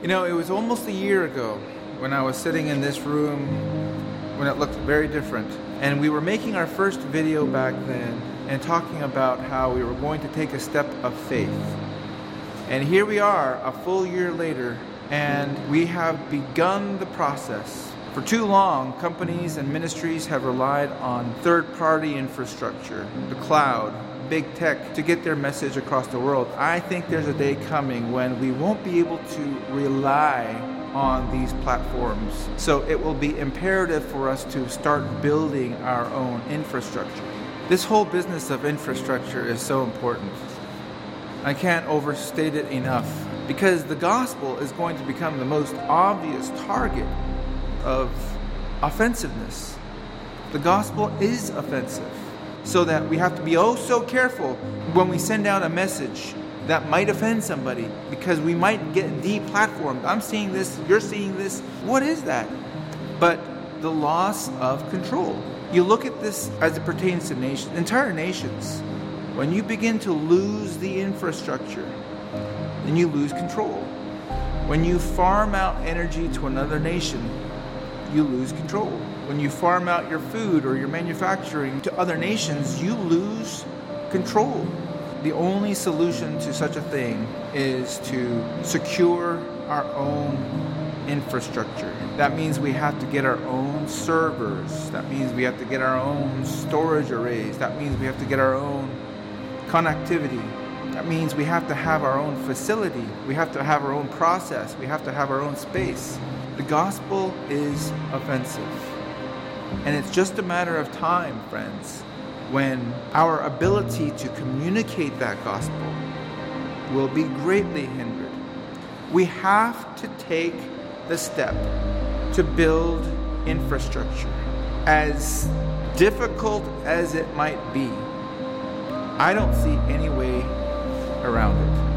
You know, it was almost a year ago when I was sitting in this room when it looked very different. And we were making our first video back then and talking about how we were going to take a step of faith. And here we are, a full year later, and we have begun the process. For too long, companies and ministries have relied on third party infrastructure, the cloud, big tech to get their message across the world. I think there's a day coming when we won't be able to rely on these platforms. So it will be imperative for us to start building our own infrastructure. This whole business of infrastructure is so important. I can't overstate it enough because the gospel is going to become the most obvious target of offensiveness. The gospel is offensive so that we have to be oh so careful when we send out a message that might offend somebody because we might get deplatformed. I'm seeing this, you're seeing this. What is that? But the loss of control. You look at this as it pertains to nations, entire nations. When you begin to lose the infrastructure, then you lose control. When you farm out energy to another nation, you lose control. When you farm out your food or your manufacturing to other nations, you lose control. The only solution to such a thing is to secure our own infrastructure. That means we have to get our own servers. That means we have to get our own storage arrays. That means we have to get our own connectivity. That means we have to have our own facility. We have to have our own process. We have to have our own space. The gospel is offensive. And it's just a matter of time, friends, when our ability to communicate that gospel will be greatly hindered. We have to take the step to build infrastructure. As difficult as it might be, I don't see any way around it.